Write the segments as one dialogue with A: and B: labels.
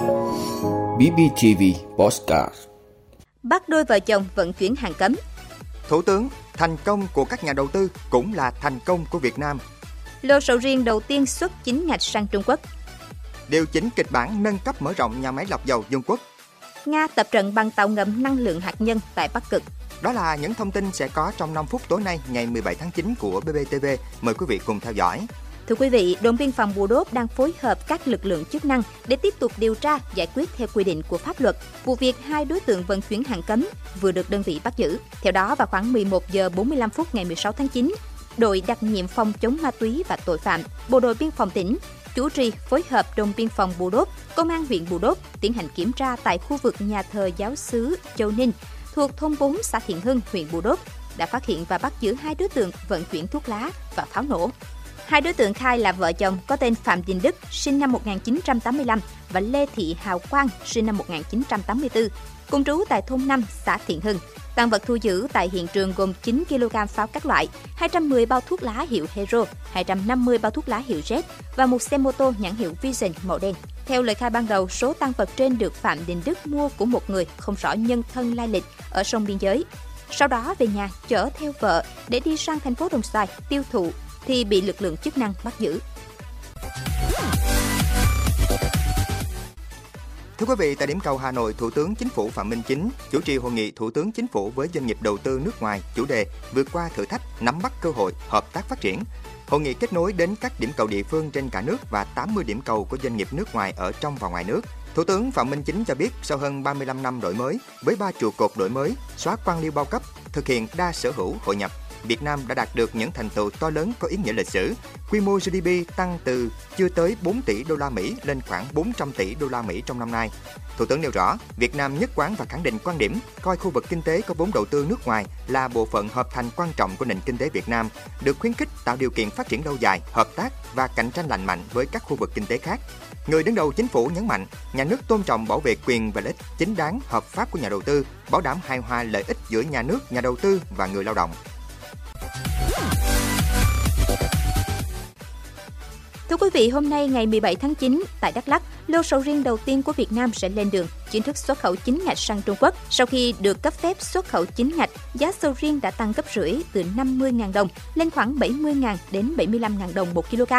A: BBTV Postcard
B: Bắt đôi vợ chồng vận chuyển hàng cấm.
C: Thủ tướng, thành công của các nhà đầu tư cũng là thành công của Việt Nam.
B: Lô sầu riêng đầu tiên xuất chính ngạch sang Trung Quốc.
C: Điều chỉnh kịch bản nâng cấp mở rộng nhà máy lọc dầu Dung Quốc.
B: Nga tập trận bằng tàu ngầm năng lượng hạt nhân tại Bắc Cực.
C: Đó là những thông tin sẽ có trong 5 phút tối nay ngày 17 tháng 9 của BBTV. Mời quý vị cùng theo dõi.
B: Thưa quý vị, đồn biên phòng Bù Đốp đang phối hợp các lực lượng chức năng để tiếp tục điều tra, giải quyết theo quy định của pháp luật vụ việc hai đối tượng vận chuyển hàng cấm vừa được đơn vị bắt giữ. Theo đó, vào khoảng 11 giờ 45 phút ngày 16 tháng 9, đội đặc nhiệm phòng chống ma túy và tội phạm, Bộ đội biên phòng tỉnh chủ trì phối hợp đồn biên phòng Bù Đốp, công an huyện Bù Đốp tiến hành kiểm tra tại khu vực nhà thờ giáo xứ Châu Ninh thuộc thôn 4 xã Thiện Hưng, huyện Bù Đốp đã phát hiện và bắt giữ hai đối tượng vận chuyển thuốc lá và pháo nổ. Hai đối tượng khai là vợ chồng có tên Phạm Đình Đức, sinh năm 1985 và Lê Thị Hào Quang, sinh năm 1984, cùng trú tại thôn 5, xã Thiện Hưng. Tăng vật thu giữ tại hiện trường gồm 9 kg pháo các loại, 210 bao thuốc lá hiệu Hero, 250 bao thuốc lá hiệu Jet và một xe mô tô nhãn hiệu Vision màu đen. Theo lời khai ban đầu, số tăng vật trên được Phạm Đình Đức mua của một người không rõ nhân thân lai lịch ở sông biên giới. Sau đó về nhà chở theo vợ để đi sang thành phố Đồng Xoài tiêu thụ thì bị lực lượng chức năng bắt giữ.
C: Thưa quý vị, tại điểm cầu Hà Nội, Thủ tướng Chính phủ Phạm Minh Chính chủ trì hội nghị Thủ tướng Chính phủ với doanh nghiệp đầu tư nước ngoài chủ đề vượt qua thử thách, nắm bắt cơ hội, hợp tác phát triển. Hội nghị kết nối đến các điểm cầu địa phương trên cả nước và 80 điểm cầu của doanh nghiệp nước ngoài ở trong và ngoài nước. Thủ tướng Phạm Minh Chính cho biết sau hơn 35 năm đổi mới, với ba trụ cột đổi mới, xóa quan liêu bao cấp, thực hiện đa sở hữu hội nhập, Việt Nam đã đạt được những thành tựu to lớn có ý nghĩa lịch sử. Quy mô GDP tăng từ chưa tới 4 tỷ đô la Mỹ lên khoảng 400 tỷ đô la Mỹ trong năm nay. Thủ tướng nêu rõ, Việt Nam nhất quán và khẳng định quan điểm coi khu vực kinh tế có vốn đầu tư nước ngoài là bộ phận hợp thành quan trọng của nền kinh tế Việt Nam, được khuyến khích tạo điều kiện phát triển lâu dài, hợp tác và cạnh tranh lành mạnh với các khu vực kinh tế khác. Người đứng đầu chính phủ nhấn mạnh, nhà nước tôn trọng bảo vệ quyền và lợi ích chính đáng hợp pháp của nhà đầu tư, bảo đảm hài hòa lợi ích giữa nhà nước, nhà đầu tư và người lao động.
B: Thưa quý vị, hôm nay ngày 17 tháng 9 tại Đắk Lắk, lô sầu riêng đầu tiên của Việt Nam sẽ lên đường chính thức xuất khẩu chính ngạch sang Trung Quốc. Sau khi được cấp phép xuất khẩu chính ngạch, giá sầu riêng đã tăng gấp rưỡi từ 50.000 đồng lên khoảng 70.000 đến 75.000 đồng một kg.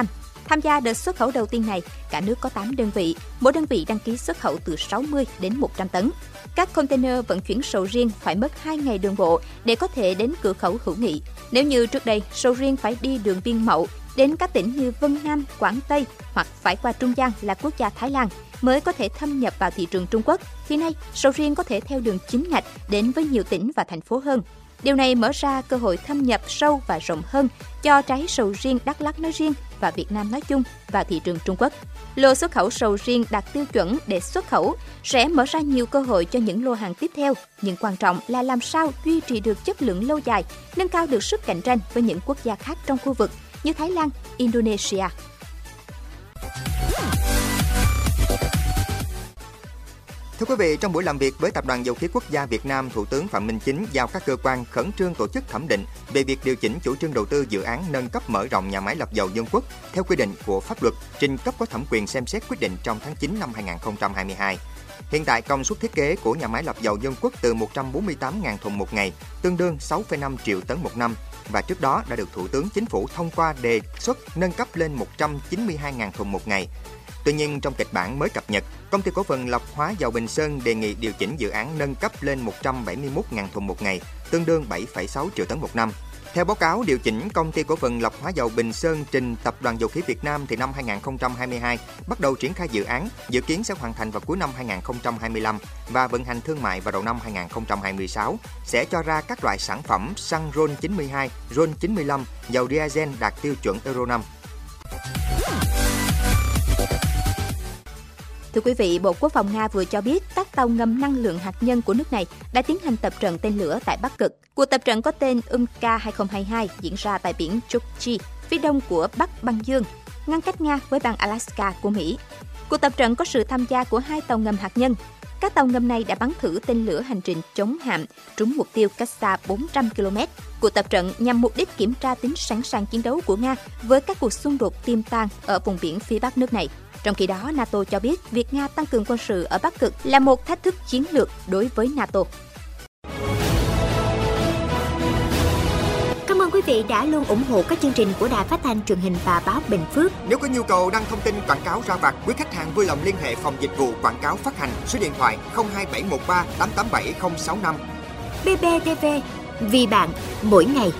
B: Tham gia đợt xuất khẩu đầu tiên này, cả nước có 8 đơn vị, mỗi đơn vị đăng ký xuất khẩu từ 60 đến 100 tấn. Các container vận chuyển sầu riêng phải mất 2 ngày đường bộ để có thể đến cửa khẩu hữu nghị. Nếu như trước đây, sầu riêng phải đi đường biên mậu đến các tỉnh như Vân Nam, Quảng Tây hoặc phải qua trung gian là quốc gia Thái Lan mới có thể thâm nhập vào thị trường Trung Quốc, Khi nay sầu riêng có thể theo đường chính ngạch đến với nhiều tỉnh và thành phố hơn. Điều này mở ra cơ hội thâm nhập sâu và rộng hơn cho trái sầu riêng Đắk Lắk nói riêng và Việt Nam nói chung vào thị trường Trung Quốc. Lô xuất khẩu sầu riêng đạt tiêu chuẩn để xuất khẩu sẽ mở ra nhiều cơ hội cho những lô hàng tiếp theo, nhưng quan trọng là làm sao duy trì được chất lượng lâu dài, nâng cao được sức cạnh tranh với những quốc gia khác trong khu vực như Thái Lan, Indonesia.
C: Thưa quý vị, trong buổi làm việc với Tập đoàn Dầu khí Quốc gia Việt Nam, Thủ tướng Phạm Minh Chính giao các cơ quan khẩn trương tổ chức thẩm định về việc điều chỉnh chủ trương đầu tư dự án nâng cấp mở rộng nhà máy lọc dầu Dương Quốc theo quy định của pháp luật, trình cấp có thẩm quyền xem xét quyết định trong tháng 9 năm 2022. Hiện tại công suất thiết kế của nhà máy lọc dầu Dương Quốc từ 148.000 thùng một ngày, tương đương 6,5 triệu tấn một năm và trước đó đã được Thủ tướng Chính phủ thông qua đề xuất nâng cấp lên 192.000 thùng một ngày. Tuy nhiên, trong kịch bản mới cập nhật, công ty cổ phần lọc hóa dầu Bình Sơn đề nghị điều chỉnh dự án nâng cấp lên 171.000 thùng một ngày, tương đương 7,6 triệu tấn một năm. Theo báo cáo điều chỉnh công ty cổ phần lọc hóa dầu Bình Sơn trình Tập đoàn Dầu khí Việt Nam thì năm 2022 bắt đầu triển khai dự án, dự kiến sẽ hoàn thành vào cuối năm 2025 và vận hành thương mại vào đầu năm 2026 sẽ cho ra các loại sản phẩm xăng RON 92, RON 95, dầu diesel đạt tiêu chuẩn Euro 5.
B: Thưa quý vị, Bộ Quốc phòng Nga vừa cho biết các tàu ngầm năng lượng hạt nhân của nước này đã tiến hành tập trận tên lửa tại Bắc Cực. Cuộc tập trận có tên UMK 2022 diễn ra tại biển Chukchi, phía đông của Bắc Băng Dương, ngăn cách Nga với bang Alaska của Mỹ. Cuộc tập trận có sự tham gia của hai tàu ngầm hạt nhân. Các tàu ngầm này đã bắn thử tên lửa hành trình chống hạm trúng mục tiêu cách xa 400 km. Cuộc tập trận nhằm mục đích kiểm tra tính sẵn sàng chiến đấu của Nga với các cuộc xung đột tiềm tàng ở vùng biển phía bắc nước này. Trong khi đó, NATO cho biết việc Nga tăng cường quân sự ở Bắc Cực là một thách thức chiến lược đối với NATO.
D: Cảm ơn quý vị đã luôn ủng hộ các chương trình của Đài Phát thanh truyền hình và báo Bình Phước.
C: Nếu có nhu cầu đăng thông tin quảng cáo ra vặt, quý khách hàng vui lòng liên hệ phòng dịch vụ quảng cáo phát hành số điện thoại 02713 887065.
D: BBTV, vì bạn, mỗi ngày.